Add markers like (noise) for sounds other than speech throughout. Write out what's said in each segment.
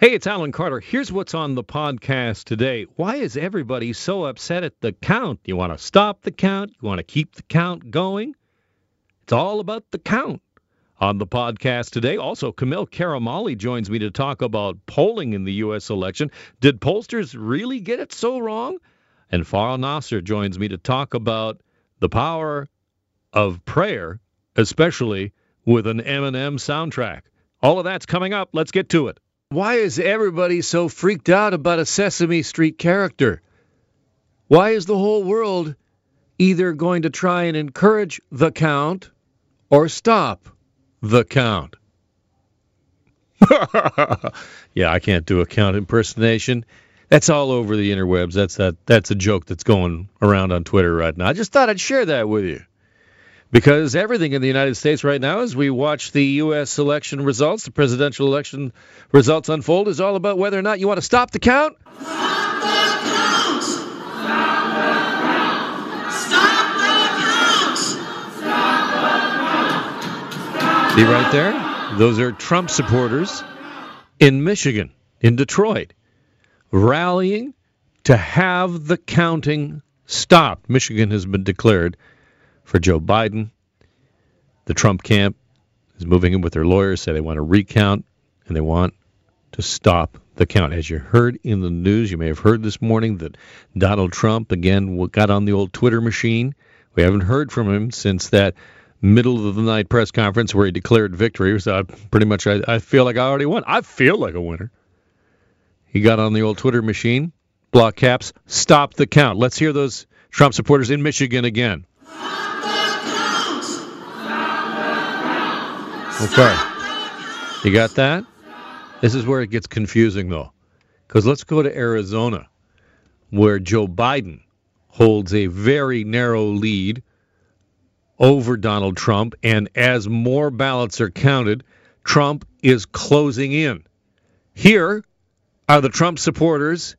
Hey, it's Alan Carter. Here's what's on the podcast today. Why is everybody so upset at the count? You want to stop the count? You want to keep the count going? It's all about the count. On the podcast today, also Kamil Karamali joins me to talk about polling in the U.S. election. Did pollsters really get it so wrong? And Farah Nasser joins me to talk about the power of prayer, especially with an Eminem soundtrack. All of that's coming up. Let's get to it. Why is everybody so freaked out about a Sesame Street character? Why is the whole world either going to try and encourage the count or stop the count? (laughs) yeah, I can't do a count impersonation. That's all over the interwebs. That's that that's a joke that's going around on Twitter right now. I just thought I'd share that with you because everything in the United States right now, as we watch the U.S. election results, the presidential election results unfold, is all about whether or not you want to stop the count. See right there? Those are Trump supporters in Michigan, in Detroit, rallying to have the counting stopped. Michigan has been declared for Joe Biden. The Trump camp is moving in with their lawyers, say they want to recount and they want to stop the count. As you heard in the news, you may have heard this morning that Donald Trump again got on the old Twitter machine. We haven't heard from him since that middle of the night press conference where he declared victory. So I, pretty much, I, I feel like I already won. I feel like a winner. He got on the old Twitter machine, block caps, stop the count. Let's hear those Trump supporters in Michigan again. Okay. You got that? This is where it gets confusing, though. Because let's go to Arizona, where Joe Biden holds a very narrow lead over Donald Trump. And as more ballots are counted, Trump is closing in. Here are the Trump supporters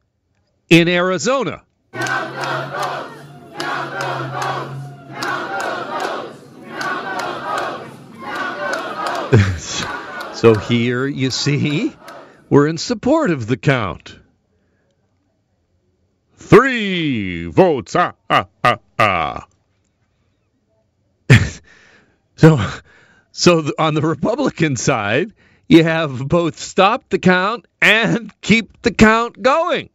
in Arizona. So here you see, we're in support of the count. Three votes. Ah, ah, ah, ah. (laughs) so, so on the Republican side, you have both stop the count and keep the count going.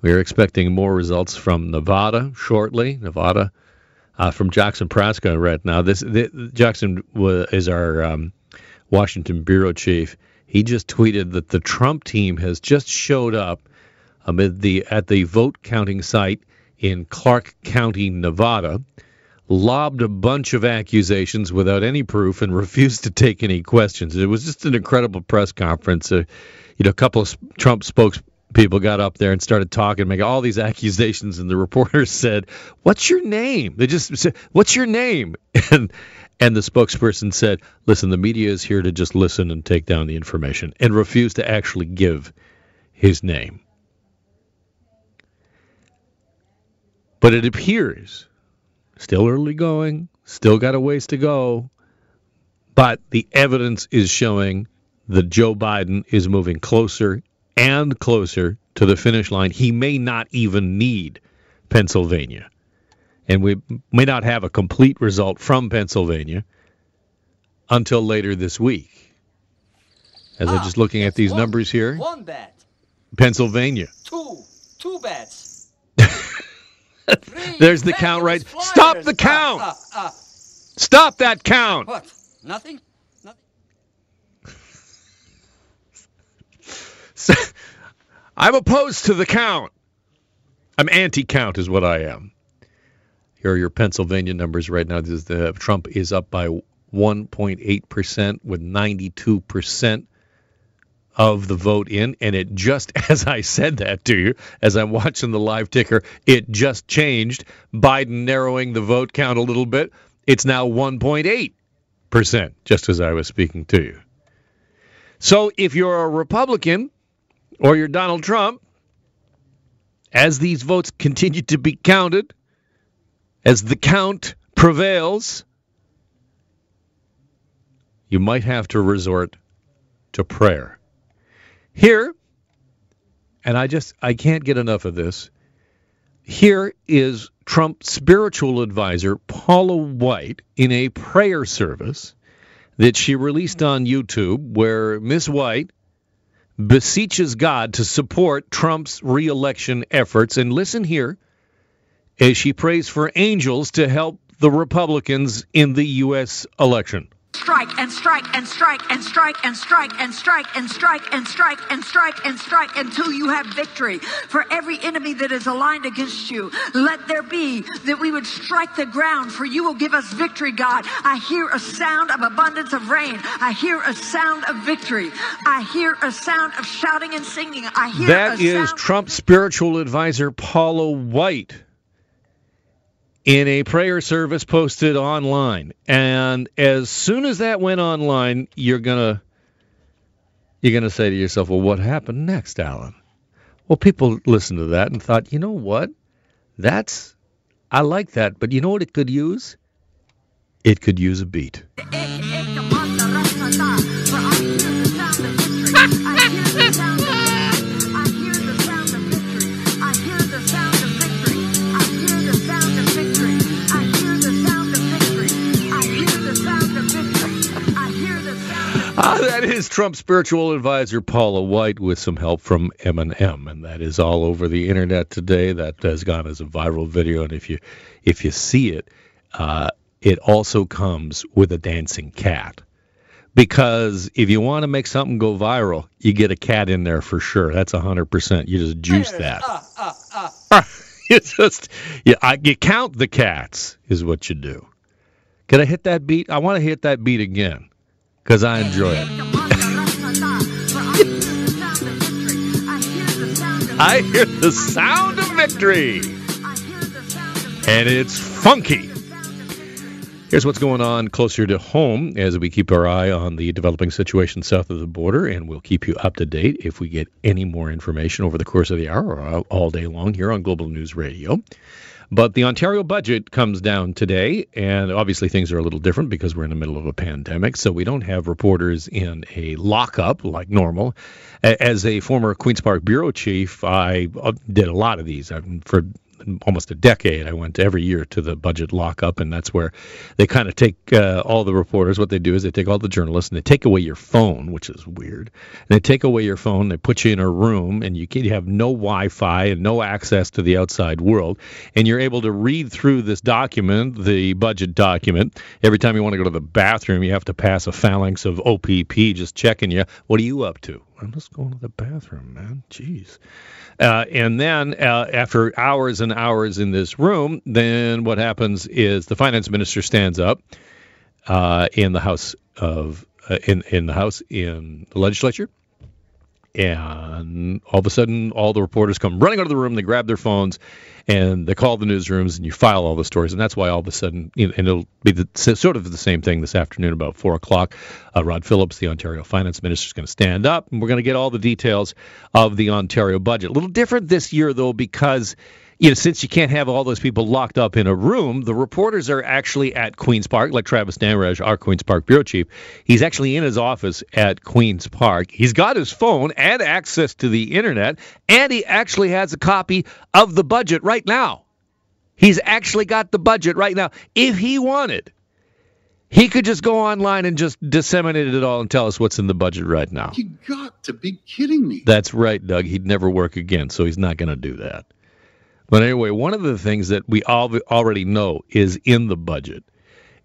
We're expecting more results from Nevada shortly. Nevada uh, from Jackson Proskow right now. This, this Jackson is our um, Washington bureau chief. He just tweeted that the Trump team has just showed up amid the at the vote counting site in Clark County, Nevada, lobbed a bunch of accusations without any proof and (laughs) refused to take any questions. It was just an incredible press conference. Uh, you know, a couple of Trump spokes people got up there and started talking, making all these (laughs) accusations, and the reporters said, "What's your name?" They just said, "What's your name?" (laughs) and and the spokesperson said, "Listen, the media is here to just listen and take down the information," and refused to actually give his name. But it appears, still early going, still got a ways to go, but the evidence is showing that Joe Biden is moving closer and closer to the finish line. He may not even need Pennsylvania. And we may not have a complete result from Pennsylvania until later this week. As ah, I'm just looking at these one, numbers here. One bet. Pennsylvania. Two. Two bets. (laughs) There's the count right. Stop the count. Uh, uh, uh. Stop that count. What? Nothing? (laughs) I'm opposed to the count. I'm anti-count, is what I am. Here are your Pennsylvania numbers right now. Is the, Trump is up by 1.8 percent with 92 percent of the vote in, and it just (laughs) as I said that to you, as I'm watching the live ticker, it just changed. Biden narrowing the vote count a little bit. It's now 1.8 percent, just as I was speaking to you. So if you're a Republican or you're Donald Trump, as these votes continue to be counted, as the count prevails, you might have to resort to prayer. Here, and I just I can't get enough of this. Here is Trump's spiritual advisor Paula White in a prayer service that she released on YouTube where Miss White beseeches God to support Trump's reelection efforts and listen here as she prays for angels to help the Republicans in the US election. Strike and strike and strike and strike and strike and strike and strike and strike and strike and strike until you have victory. For every enemy that is aligned against you, let there be that we would strike the ground, for you will give us victory, God. I hear a sound of abundance of rain. I hear a sound of victory. I hear a sound of shouting and singing. I hear That is Trump's spiritual advisor Paula White in a prayer service posted online. And as soon as that went online, you're gonna you're gonna say to yourself, "Well, what happened next, Alan?" Well, people listened to that and thought, "You know what? That's I like that, but you know what it could use? It could use a beat." (laughs) That is Trump's spiritual advisor Paula White with some help from Eminem, and that is all over the internet today. That has gone as a viral video, and if you if you see it, uh, it also comes with a dancing cat. Because if you want to make something go viral, you get a cat in there for sure. That's a hundred percent. You just juice that. (laughs) you just yeah, I, you count the cats is what you do. Can I hit that beat? I want to hit that beat again because I enjoy it. (laughs) I hear the sound of victory, and it's funky. Here's what's going on closer to home as we keep our eye on the developing situation south of the border, and we'll keep you up to date if we get any more information over the course of the hour or all- all day long here on Global News Radio. But the Ontario budget comes down today, and obviously things are a little different because we're in the middle of a pandemic, so we don't have reporters in a lockup like normal. As a former Queen's Park bureau chief, I uh, did a lot of these. For almost a decade, I went every year to the budget lockup, and that's where they kind of take uh, all the reporters. What they do is they take all the journalists and they take away your phone, which is weird. And they take away your phone, they put you in a room, and you, can, you have no Wi-Fi and no access to the outside world, and you're able to read through this document, the budget document. Every time you want to go to the bathroom, you have to pass a phalanx of OPP just checking you. What are you up to? I'm just going to the bathroom, man. Jeez. Uh, and then uh, after hours and hours in this room, then what happens is the finance minister stands up uh, in the House of uh, in in the House in the legislature, and all of a sudden, all the reporters come running out of the room. They grab their phones, and they call the newsrooms, and you file all the stories. And that's why all of a sudden, you know, and it'll be the, sort of the same thing this afternoon about four o'clock. Uh, Rod Phillips, the Ontario finance minister, is going to stand up, and we're going to get all the details of the Ontario budget. A little different this year, though, because you know, since you can't have all those people locked up in a room, the reporters are actually at Queen's Park, like Travis Dhanraj, our Queen's Park bureau chief. He's actually in his office at Queen's Park. He's got his phone and access to the internet, and he actually has a copy of the budget right now. He's actually got the budget right now. If he wanted, he could just go online and just disseminate it all and tell us what's in the budget right now. You got to be kidding me. That's right, Doug. He'd never work again, so he's not going to do that. But anyway, one of the things that we all already know is in the budget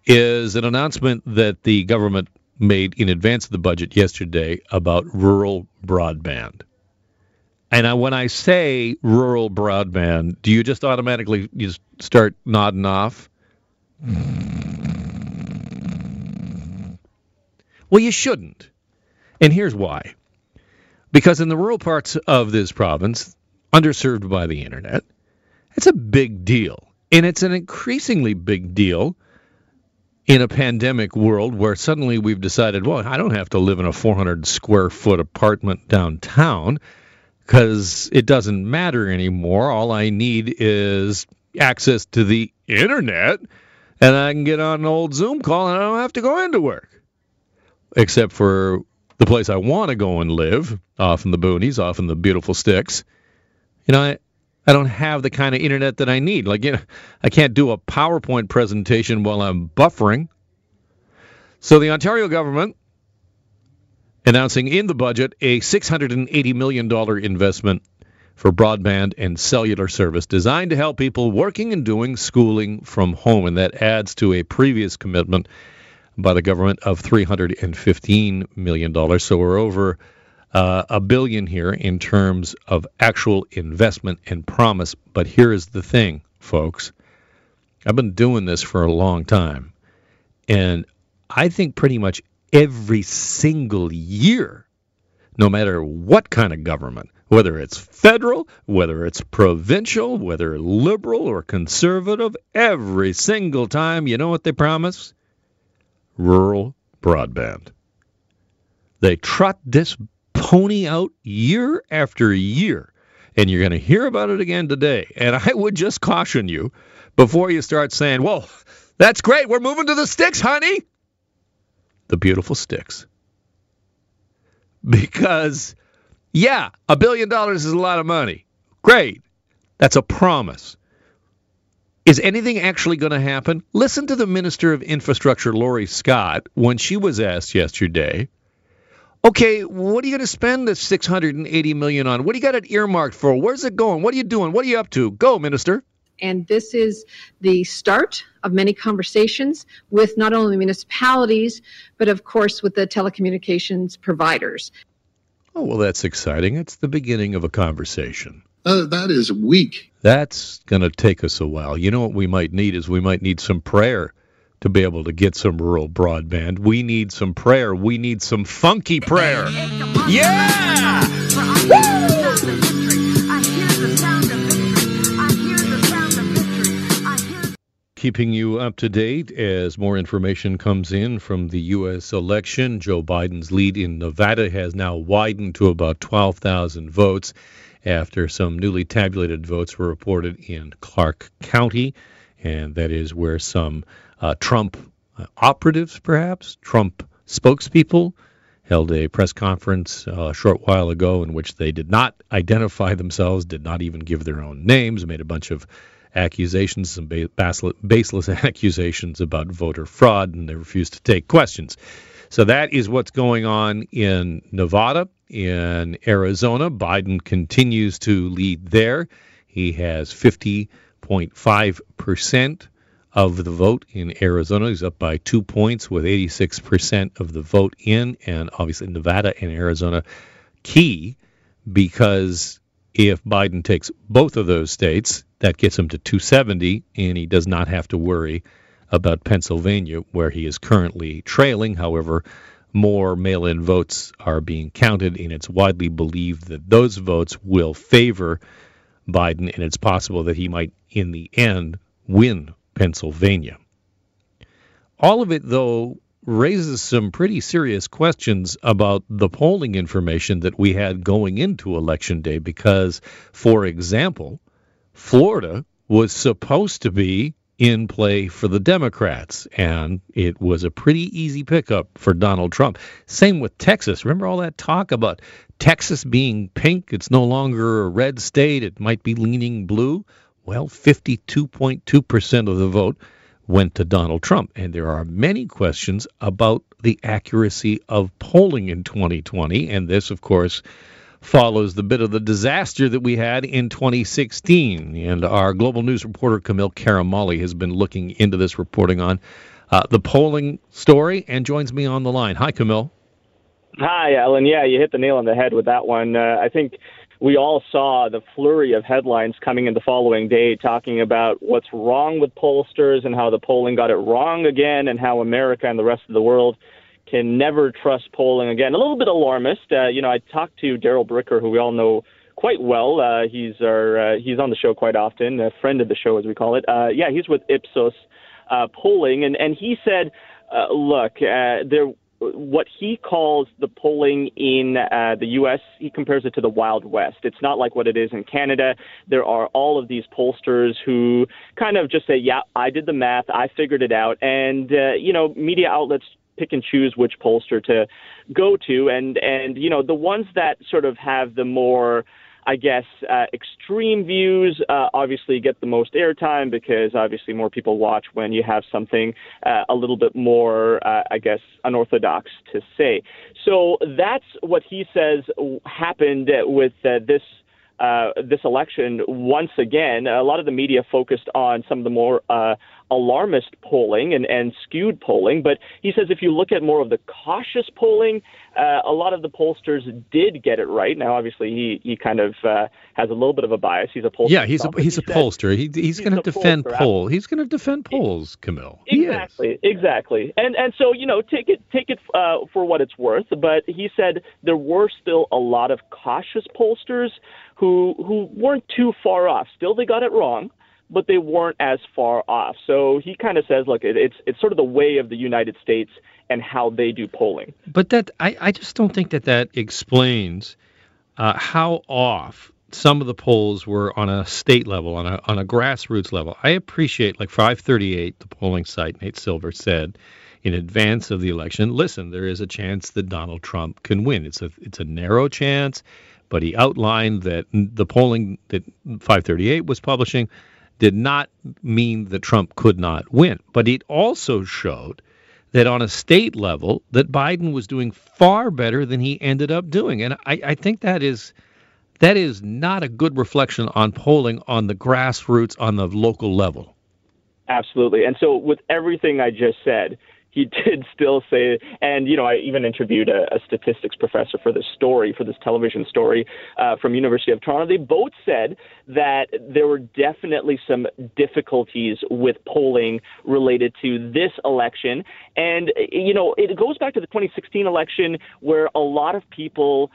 is an announcement that the government made in advance of the budget yesterday about rural broadband. And I, when I say rural broadband, do you just automatically just start nodding off? Well, you shouldn't. And here's why. Because in the rural parts of this province, underserved by the internet, it's a big deal. And it's an increasingly big deal in a pandemic world where suddenly we've decided, well, I don't have to live in a 400 square foot apartment downtown because it doesn't matter anymore. All I need is access to the internet and I can get on an old Zoom call and I don't have to go into work. Except for the place I want to go and live, off in the boonies, off in the beautiful sticks, you know, I, I don't have the kind of internet that I need. Like, you know, I can't do a PowerPoint presentation while I'm buffering. So the Ontario government announcing in the budget a $680 million investment for broadband and cellular service designed to help people working and doing schooling from home. And that adds to a previous commitment by the government of $315 million. So we're over uh, a billion here in terms of actual investment and promise. But here is the thing, folks. I've been doing this for a long time. And I think pretty much every single year, no matter what kind of government, whether it's federal, whether it's provincial, whether liberal or conservative, every single time, you know what they promise? Rural broadband. They trot this pony out year after year, and you're going to hear about it again today. And I would just caution you before you start saying, well, that's great, we're moving to the sticks, honey the beautiful sticks. Because, yeah, a billion dollars is a lot of money. Great. That's a promise. Is anything actually going to happen? Listen to the Minister of Infrastructure, Laurie Scott, when she was asked yesterday, okay, what are you going to spend the 680 million on? What do you got it earmarked for? Where's it going? What are you doing? What are you up to? Go, Minister. And this is the start of many conversations with not only municipalities, but of course with the telecommunications providers. Oh, well, that's exciting. It's the beginning of a conversation. Uh, that is weak. That's going to take us a while. You know what we might need is we might need some prayer to be able to get some rural broadband. We need some prayer. We need some funky prayer. Yeah! keeping you up to date as more information comes in from the U.S. election. Joe Biden's lead in Nevada has now widened to about 12,000 votes after some newly tabulated votes were reported in Clark County, and that is where some uh, Trump uh, operatives, perhaps, Trump spokespeople, held a press conference uh, a short while ago in which they did not identify themselves, did not even give their own names, made a bunch of accusations, some baseless (laughs) accusations about voter fraud, and they refused to take questions. So that is what's going on in Nevada. In Arizona, Biden continues to lead there. He has 50.5% of the vote in Arizona. He's up by two points with 86% of the vote in. And obviously, Nevada and Arizona key because if Biden takes both of those states, that gets him to 270, and he does not have to worry about Pennsylvania, where he is currently trailing. However, more mail in votes are being counted, and it's widely believed that those votes will favor Biden, and it's possible that he might, in the end, win Pennsylvania. All of it, though, raises some pretty serious questions about the polling information that we had going into Election Day, because, for example, Florida was supposed to be in play for the Democrats, and it was a pretty easy pickup for Donald Trump. Same with Texas. Remember all that talk about Texas being pink? It's no longer a red state, it might be leaning blue. Well, 52.2% of the vote went to Donald Trump. And there are many questions about the accuracy of polling in 2020. And this, of course, follows the bit of the disaster that we had in 2016. And our global news reporter, Kamil Karamali, has been looking into this, reporting on uh, the polling story, and joins me on the line. Hi, Kamil. Hi, Ellen. Yeah, you hit the nail on the head with that one. Uh, I think we all saw the flurry of headlines coming in the following day talking about what's wrong with pollsters and how the polling got it wrong again and how America and the rest of the world can never trust polling again. A little bit alarmist. Uh, you know, I talked to Darrell Bricker, who we all know quite well. Uh, he's our uh, he's on the show quite often, a friend of the show as we call it. Uh, yeah, he's with Ipsos uh, polling, and and he said, uh, look, uh, there what he calls the polling in uh, the U.S., he compares it to the Wild West. It's not like what it is in Canada. There are all of these pollsters who kind of just say, yeah, I did the math, I figured it out. And, uh, you know, media outlets pick and choose which pollster to go to, and and you know the ones that sort of have the more I guess, uh, extreme views uh, obviously get the most airtime because obviously more people watch when you have something uh, a little bit more, uh, I guess, unorthodox to say. So that's what he says happened with uh, this. Uh, this election, once again, a lot of the media focused on some of the more alarmist polling and, and skewed polling. But he says if you look at more of the cautious polling, uh, a lot of the pollsters did get it right. Now, obviously, he he kind of uh, has a little bit of a bias. He's a pollster. Yeah, he's a he's he a said- pollster. He, he's, going to defend poll. He's going to defend polls, Kamil. Exactly, exactly, and and so you know, take it take it uh, for what it's worth. But he said there were still a lot of cautious pollsters who who weren't too far off. Still, they got it wrong, but they weren't as far off. So he kind of says, look, it, it's it's sort of the way of the United States and how they do polling. But that I, I just don't think that that explains uh, how off some of the polls were on a state level, on a on a grassroots level. I appreciate like 538, the polling site, Nate Silver said in advance of the election, listen, there is a chance that Donald Trump can win. It's a it's a narrow chance, but he outlined that the polling that 538 was publishing did not mean that Trump could not win. But it also showed that on a state level that Biden was doing far better than he ended up doing. And I, I think that is that is not a good reflection on polling on the grassroots on the local level. Absolutely. And so, with everything I just said, he (laughs) did still say, and you know, I even interviewed a, a statistics professor for this story, for this television story uh, from University of Toronto. They both said that there were definitely some difficulties with polling related to this election, and you know, it goes back to the 2016 election where a lot of people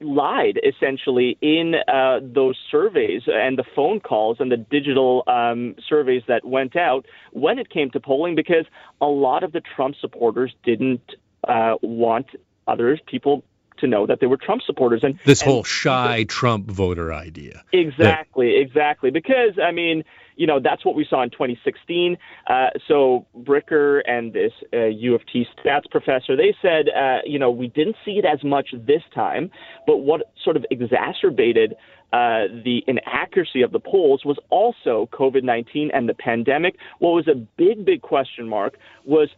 lied essentially in uh, those surveys and the phone calls and the digital um, surveys that went out when it came to polling because a lot of the Trump supporters didn't uh, want others people to know that they were Trump supporters and This and whole shy Trump voter idea. Exactly, exactly. Because I mean, you know, that's what we saw in 2016. Uh, so Bricker and this uh, U of T stats professor, they said, uh, you know, we didn't see it as much this time, but what sort of exacerbated uh, the inaccuracy of the polls was also COVID 19 and the pandemic. What was a big, big question mark was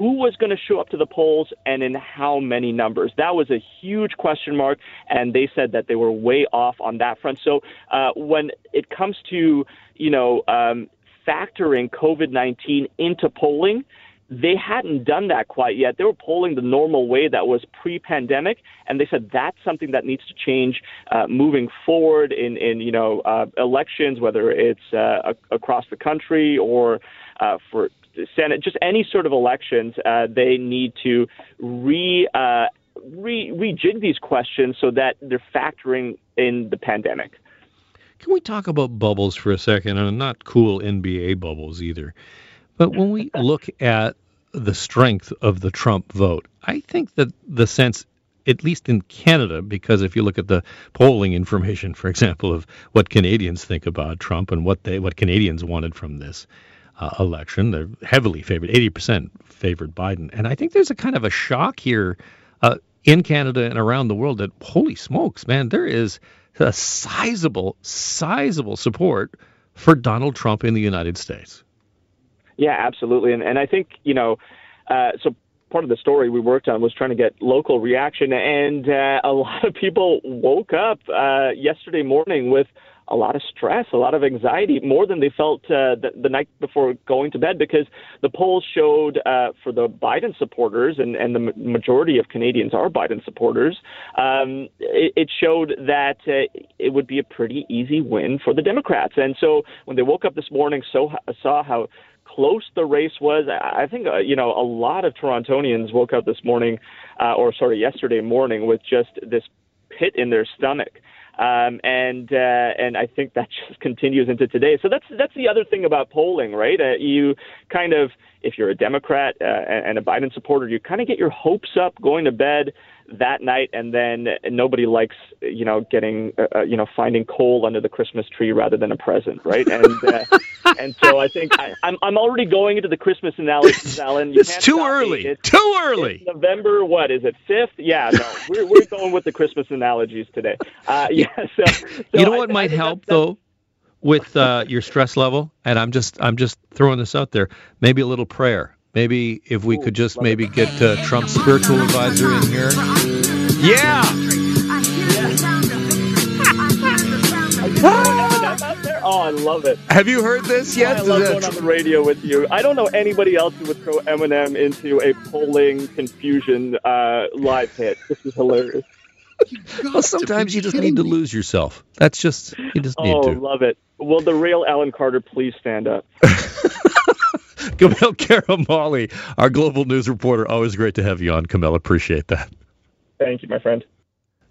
who was going to show up to the polls and in how many numbers. That was a huge question mark, and they said that they were way off on that front. So uh, when it comes to you know um, factoring COVID nineteen into polling. They hadn't done that quite yet. They were polling the normal way that was pre-pandemic, and they said that's something that needs to change uh, moving forward in, in you know uh, elections, whether it's uh, across the country or uh, for Senate, just any sort of elections, uh, they need to re, uh, re rejig these questions so that they're factoring in the pandemic. Can we talk about bubbles for a second? And not cool NBA bubbles either. But when we (laughs) look at the strength of the Trump vote, I think that the sense, at least in Canada, because if you look at the polling information, for example, of what Canadians think about Trump and what they what Canadians wanted from this uh, election, they're heavily favored, 80% favored Biden, and I think there's a kind of a shock here uh, in Canada and around the world that holy smokes, man, there is a sizable, sizable support for Donald Trump in the United States. Yeah, absolutely. And and I think you know, uh, so part of the story we worked on was trying to get local reaction, and uh, a lot of people woke up uh, yesterday morning with a lot of stress, a lot of anxiety, more than they felt uh, the, the night before going to bed, because the polls showed uh, for the Biden supporters, and, and the ma- majority of Canadians are Biden supporters, um, it, it showed that uh, it would be a pretty easy win for the Democrats. And so when they woke up this morning, so saw how close the race was. I I think uh, you know a lot of Torontonians woke up this morning, uh, or sorry, yesterday morning, with just this pit in their stomach. Um, and uh, and I think that (laughs) just continues into today. So that's that's the other thing about polling, right? Uh, you kind of, if you're a Democrat uh, and a Biden supporter, you kind of get your hopes up going to bed that night, and then nobody likes you know getting uh, uh, you know finding coal under the Christmas tree rather than a present, right? And uh, (laughs) and so I think I, I'm I'm already going into the Christmas analogies, (laughs) Alan. You It's too early. It's- Too early. November, what is it? Fifth? Yeah, no, we're we're going with the Christmas analogies today. Uh, (laughs) yeah, so, so you know what I might think help that's- though with uh, your stress level and i'm just i'm just throwing this out there maybe a little prayer maybe if we could just maybe get uh, trump's spiritual advisor in here yeah Eminem out there? Oh, I love it. have you heard this yet I love Uh, going on the radio with you. I don't know anybody else who would throw Eminem into a polling confusion uh, live hit. This is hilarious. well, sometimes you just need to lose yourself that's just you just need to. Oh, love it. Will the real Alan Carter please stand up? (laughs) (laughs) Kamil Karamali, our global news reporter always great to have you on Kamil appreciate that Thank you, my friend.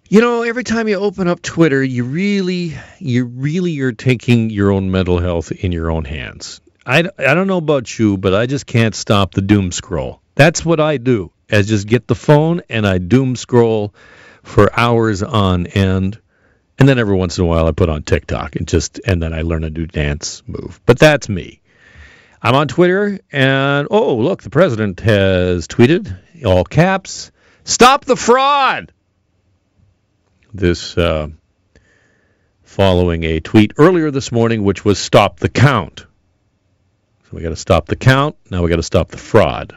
You know, every time you open up Twitter, you really, you really are taking your own mental health in your own hands. I, I don't know about you, but I just can't stop the doom scroll. That's what I do. I just get the phone and I doom scroll for hours on end. And then every once in a while I put on TikTok and just, and then I learn a new dance move. But that's me. I'm on Twitter and, oh, look, the president has tweeted, all caps, stop the fraud this uh, following a tweet earlier this morning, which was stop the count. So we got to stop the count. Now we got to stop the fraud.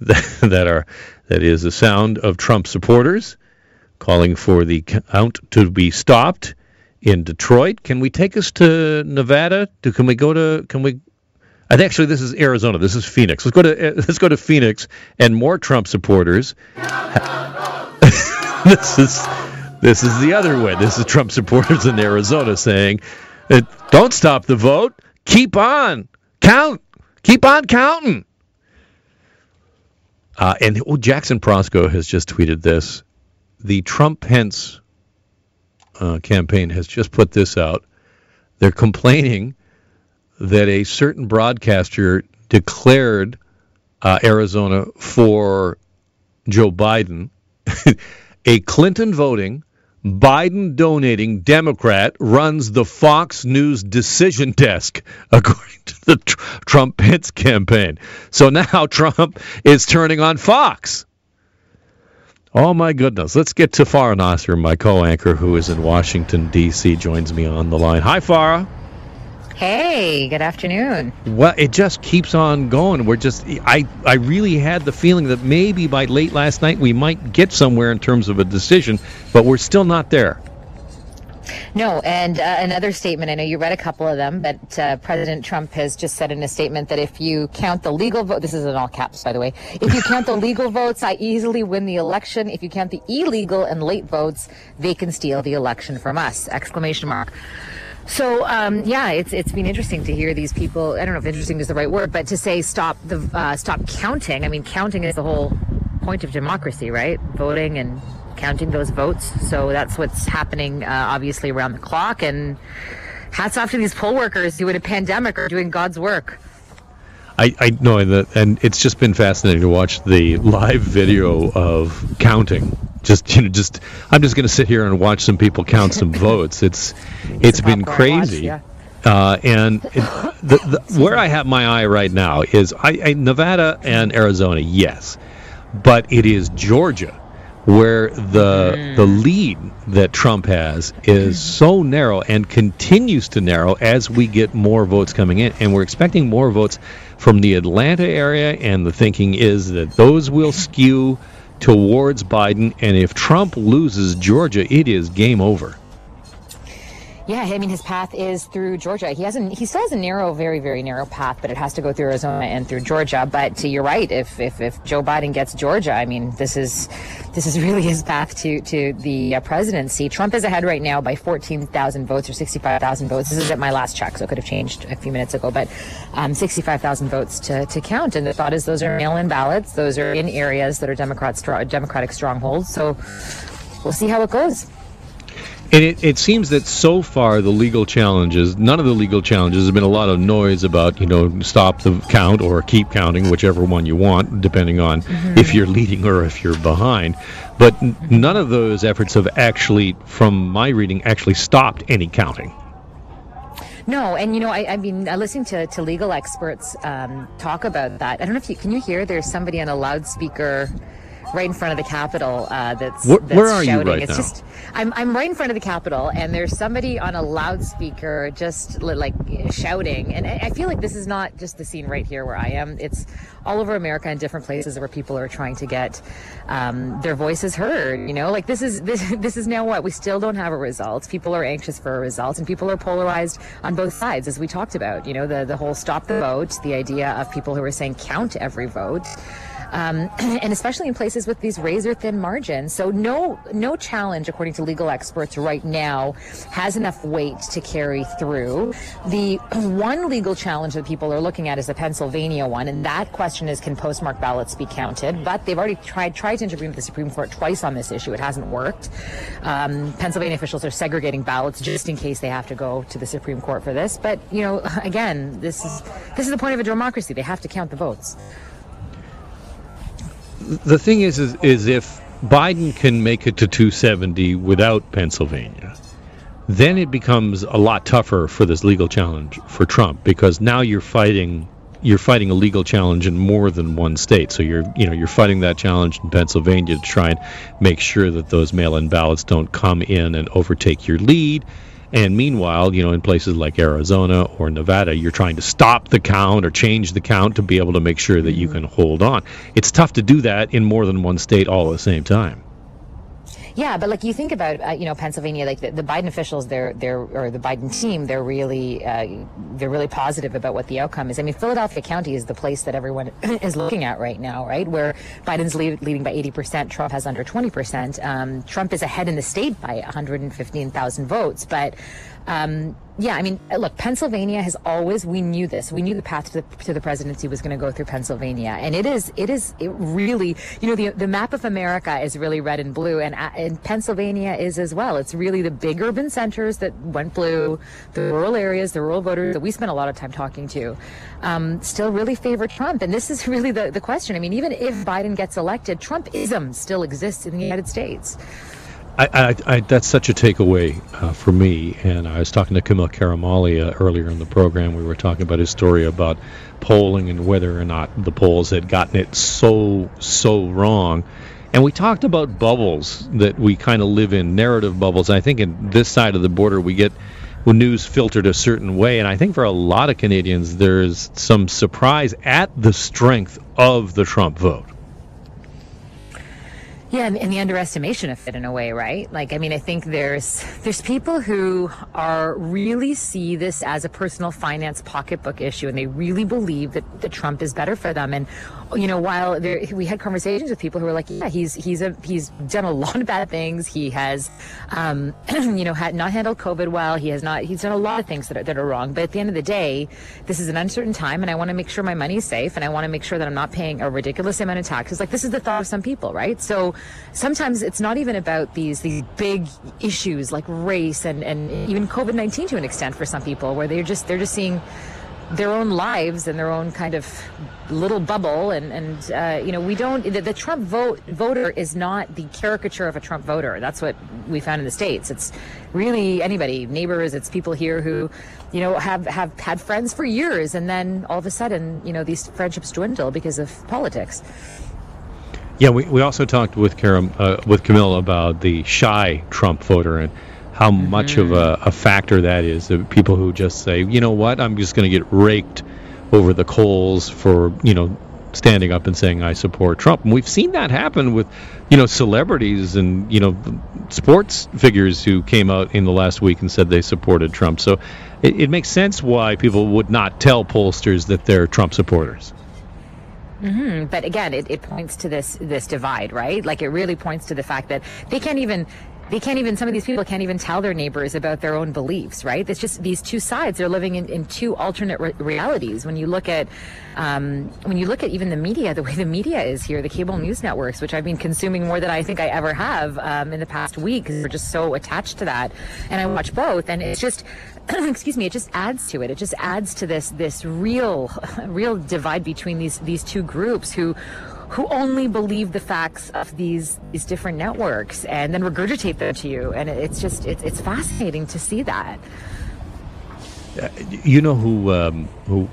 (laughs) that are that is the sound of Trump supporters calling for the count to be stopped in Detroit. Can we take us to Nevada? Do, can we go to? Can we? I think actually this is Arizona. This is Phoenix. Let's go to let's go to Phoenix and more Trump supporters. (laughs) this is this is the other way. This is Trump supporters in Arizona saying, uh, "Don't stop the vote. Keep on count. Keep on counting." Uh, and oh, Jackson Proskow has just tweeted this. The Trump Pence uh, campaign has just put this out. They're complaining that a certain broadcaster declared uh, Arizona for Joe Biden. (laughs) a Clinton voting, Biden donating Democrat runs the Fox News decision desk, (laughs) according to the tr- Trump Pence campaign. So now (laughs) Trump is turning on Fox. Oh my goodness. Let's get to Farah Nasser, my co anchor who is in Washington, D.C., joins me on the line. Hi, Farah. Hey, good afternoon. Well, it just keeps on going. We're just I I really had the feeling that maybe by late last night we might get somewhere in terms of a decision, but we're still not there. No, and uh, another statement. I know you read a couple of them, but uh, President Trump has just said in a statement that if you count the legal vote, this is in all caps, by the way. If you count the (laughs) legal votes, I easily win the election. If you count the illegal and late votes, they can steal the election from us! Exclamation mark. So um, yeah, it's it's been interesting to hear these people. I don't know if interesting is the right word, but to say stop the uh, stop counting. I mean, counting is the whole point of democracy, right? Voting and counting those votes. So that's what's happening, uh, obviously around the clock. And hats off to these poll workers who, in a pandemic, are doing God's work. I, I know that, and it's just been fascinating to watch the live video of counting. Just you know, just I'm just going to sit here and watch some people count some (laughs) votes. It's it's been popcorn watch, crazy. yeah. Uh, and (laughs) it, the, the, where I have my eye right now is I, I, Nevada and Arizona, yes, but it is Georgia where the hmm. the lead that Trump has is so narrow and continues to narrow as we get more votes coming in, and we're expecting more votes from the Atlanta area, and the thinking is that those will skew towards Biden, and if Trump loses Georgia, it is game over. Yeah, I mean his path is through Georgia. He hasn't. He still has a narrow, very, very narrow path, but it has to go through Arizona and through Georgia. But you're right. If if, if Joe Biden gets Georgia, I mean this is this is (laughs) really his path to to the uh, presidency. Trump is ahead right now by 14,000 votes or 65,000 votes. This is at my last check, so it could have changed a few minutes ago. But um, 65,000 votes to to count, and the thought is those are mail-in ballots. Those are in areas that are Democrat Democratic strongholds. So we'll see how it goes. And it, it seems that so far the legal challenges, none of the legal challenges, has been a lot of noise about, you know, stop the count or keep counting, whichever one you want, depending on if you're leading or if you're behind. But n- none of those efforts have actually, from my reading, actually stopped any counting. No, and you know, I, I mean, uh, listening to, to legal experts um, talk about that. I don't know if you can you hear. There's somebody on a loudspeaker right in front of the Capitol uh, that's, Where- that's where are you shouting. right it's now? just I'm I'm right in front of the Capitol, and there's somebody on a loudspeaker just li- like shouting. And I I feel like this is not just the scene right here where I am. It's all over America and different places where people are trying to get um, their voices heard. You know, like this is (laughs) this this is now what we still don't have a result. People are anxious for a result, and people are polarized on both sides, as we talked about. You know, the the whole stop the vote, the idea of people who are saying count every vote. Um, (clears throat) and especially in places with these razor thin margins. So no no challenge, according to legal experts right now, has enough weight to carry through. The (clears throat) one legal challenge that people are looking at is the Pennsylvania one, and that question is can postmark ballots be counted? But they've already tried tried to intervene with the Supreme Court twice on this issue. It hasn't worked. Um, Pennsylvania officials are segregating ballots just in case they have to go to the Supreme Court for this. But you know, (laughs) again, this is this is the point of a democracy. They have to count the votes. The thing is, is, is if Biden can make it to 270 without Pennsylvania, then it becomes a lot tougher for this legal challenge for Trump because now you're fighting you're fighting a legal challenge in more than one state. So you're you know you're fighting that challenge in Pennsylvania to try and make sure that those mail-in ballots don't come in and overtake your lead. And meanwhile, you know, in places like Arizona or Nevada, you're trying to stop the count or change the count to be able to make sure that you mm-hmm. can hold on. It's tough to do that in more than one state all at the same time. Yeah, but like you think about, uh, you know, Pennsylvania, like the, the Biden officials, they're they're or the Biden team, they're really uh, they're really positive about what the outcome is. I mean, Philadelphia County is the place that everyone (clears throat) is looking at right now, right? Where Biden's lead, leading by 80 percent, Trump has under 20 percent. Um, Trump is ahead in the state by 115,000 votes, but. Um, yeah, I mean, look, Pennsylvania has always, we knew this. We knew the path to the, to the presidency was going to go through Pennsylvania. And it is, it is, it really, you know, the, the map of America is really red and blue, and, uh, and Pennsylvania is as well. It's really the big urban centers that went blue, the rural areas, the rural voters that we spent a lot of time talking to, um, still really favor Trump. And this is (laughs) really the, the question. I mean, even if Biden gets elected, Trumpism still exists in the United States. I, I, I, that's such a takeaway uh, for me. And I was talking to Kamil Karamali uh, earlier in the program. We were talking about his story about polling and whether or not the polls had gotten it so, so wrong. And we talked about bubbles that we kind of live in, narrative bubbles. I think in this side of the border, we get news filtered a certain way. And I think for a lot of Canadians, there's some surprise at the strength of the Trump vote. Yeah, and, the underestimation of it in a way, right? Like, I mean, I think there's there's people who are really see this as a personal finance pocketbook issue, and they really believe that, that Trump is better for them. And you know, while there, we had conversations with people who were like, yeah, he's he's a he's done a (laughs) lot of bad things. He has, um, (clears throat) you know, had not handled COVID well. He has not. He's done a lot of things that are, that are wrong. But at the end of the day, this is an uncertain time, and I want to make sure my money is safe, and I want to make sure that I'm not paying a ridiculous amount of taxes. Like this is the thought of some people, right? So sometimes it's not even about these these big issues like race and and even COVID nineteen to an extent for some people, where they're just they're just seeing their own lives and their own kind of little bubble. And and uh, you know we don't the, the Trump vote voter is not the caricature of a Trump voter. That's what we found in the states. It's really anybody neighbors it's people here who you know have have had friends for years and then all of a sudden you know these friendships dwindle because of politics. Yeah, we, we also talked with Karam, uh, with Kamil about the shy Trump voter and how much of a, a factor that is. The people who just say, you know what, I'm just going to get raked over the coals for you know standing up and saying I support Trump. And we've seen that happen with you know celebrities and you know sports figures who came out in the last week and said they supported Trump. So it, it makes sense why people would not tell pollsters that they're Trump supporters. hmm But again, it, it points to this this divide, right? Like it really points to the fact that they can't even they can't even some of these people can't even tell their neighbors about their own beliefs right? It's just these two sides they're living in, in two alternate re- realities. When you look at um, when you look at even the media the way the media is here the cable news networks which i've been consuming more than i think i ever have um, in the past week because we're just so attached to that. And i watch both and it's just (clears throat) excuse me it just adds to it. It just adds to this this real (laughs) real divide between these these two groups who who only believe the facts of these these different networks and then regurgitate them to you. And it's just it's, it's fascinating to see that. You know who um, who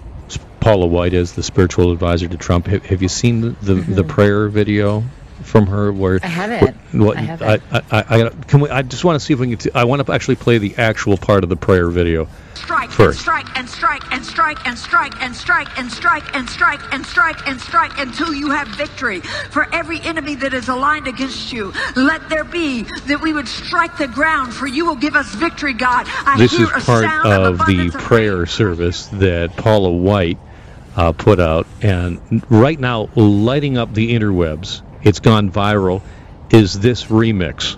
Paula White is, the spiritual advisor to Trump. Have, have you seen the, the, the prayer video from her? Where. I haven't. What, I haven't. I, I, I, I- can we? I just want to see if we can. T- I want to actually play the actual part of the prayer video. strike First. and strike and strike and strike and strike and strike and strike and strike and strike and strike until you have victory. For every enemy that is aligned against you, let there be that we would strike the ground, for you will give us victory, God. I This hear is a part sound of the abundance of prayer rain. service that Paula White uh, put out, and right now lighting up the interwebs. It's gone viral. Is this remix?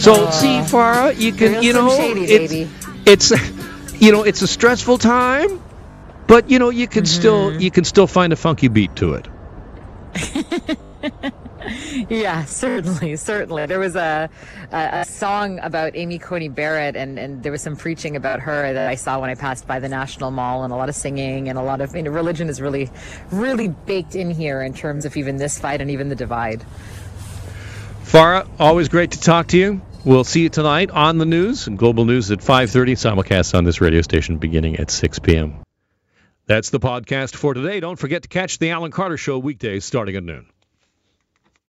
So see, Farah, you can, you know, Shady, it's, baby. it's, (laughs) you know, it's a stressful time, but you know, you can still, Mm-hmm. you can still find a funky beat to it. (laughs) Yeah, certainly, certainly. There was a, a a song about Amy Coney Barrett, and and there was some preaching about her that I saw when I passed by the National Mall, and a lot of singing, and a lot of you know, religion is really, really baked in here in terms of even this fight and even the divide. Farah, always great to talk to you. We'll see you tonight on the news and global news at 5:30. Simulcast on this radio station beginning at 6 p.m. That's the podcast for today. Don't forget to catch the Alan Carter Show weekdays starting at noon.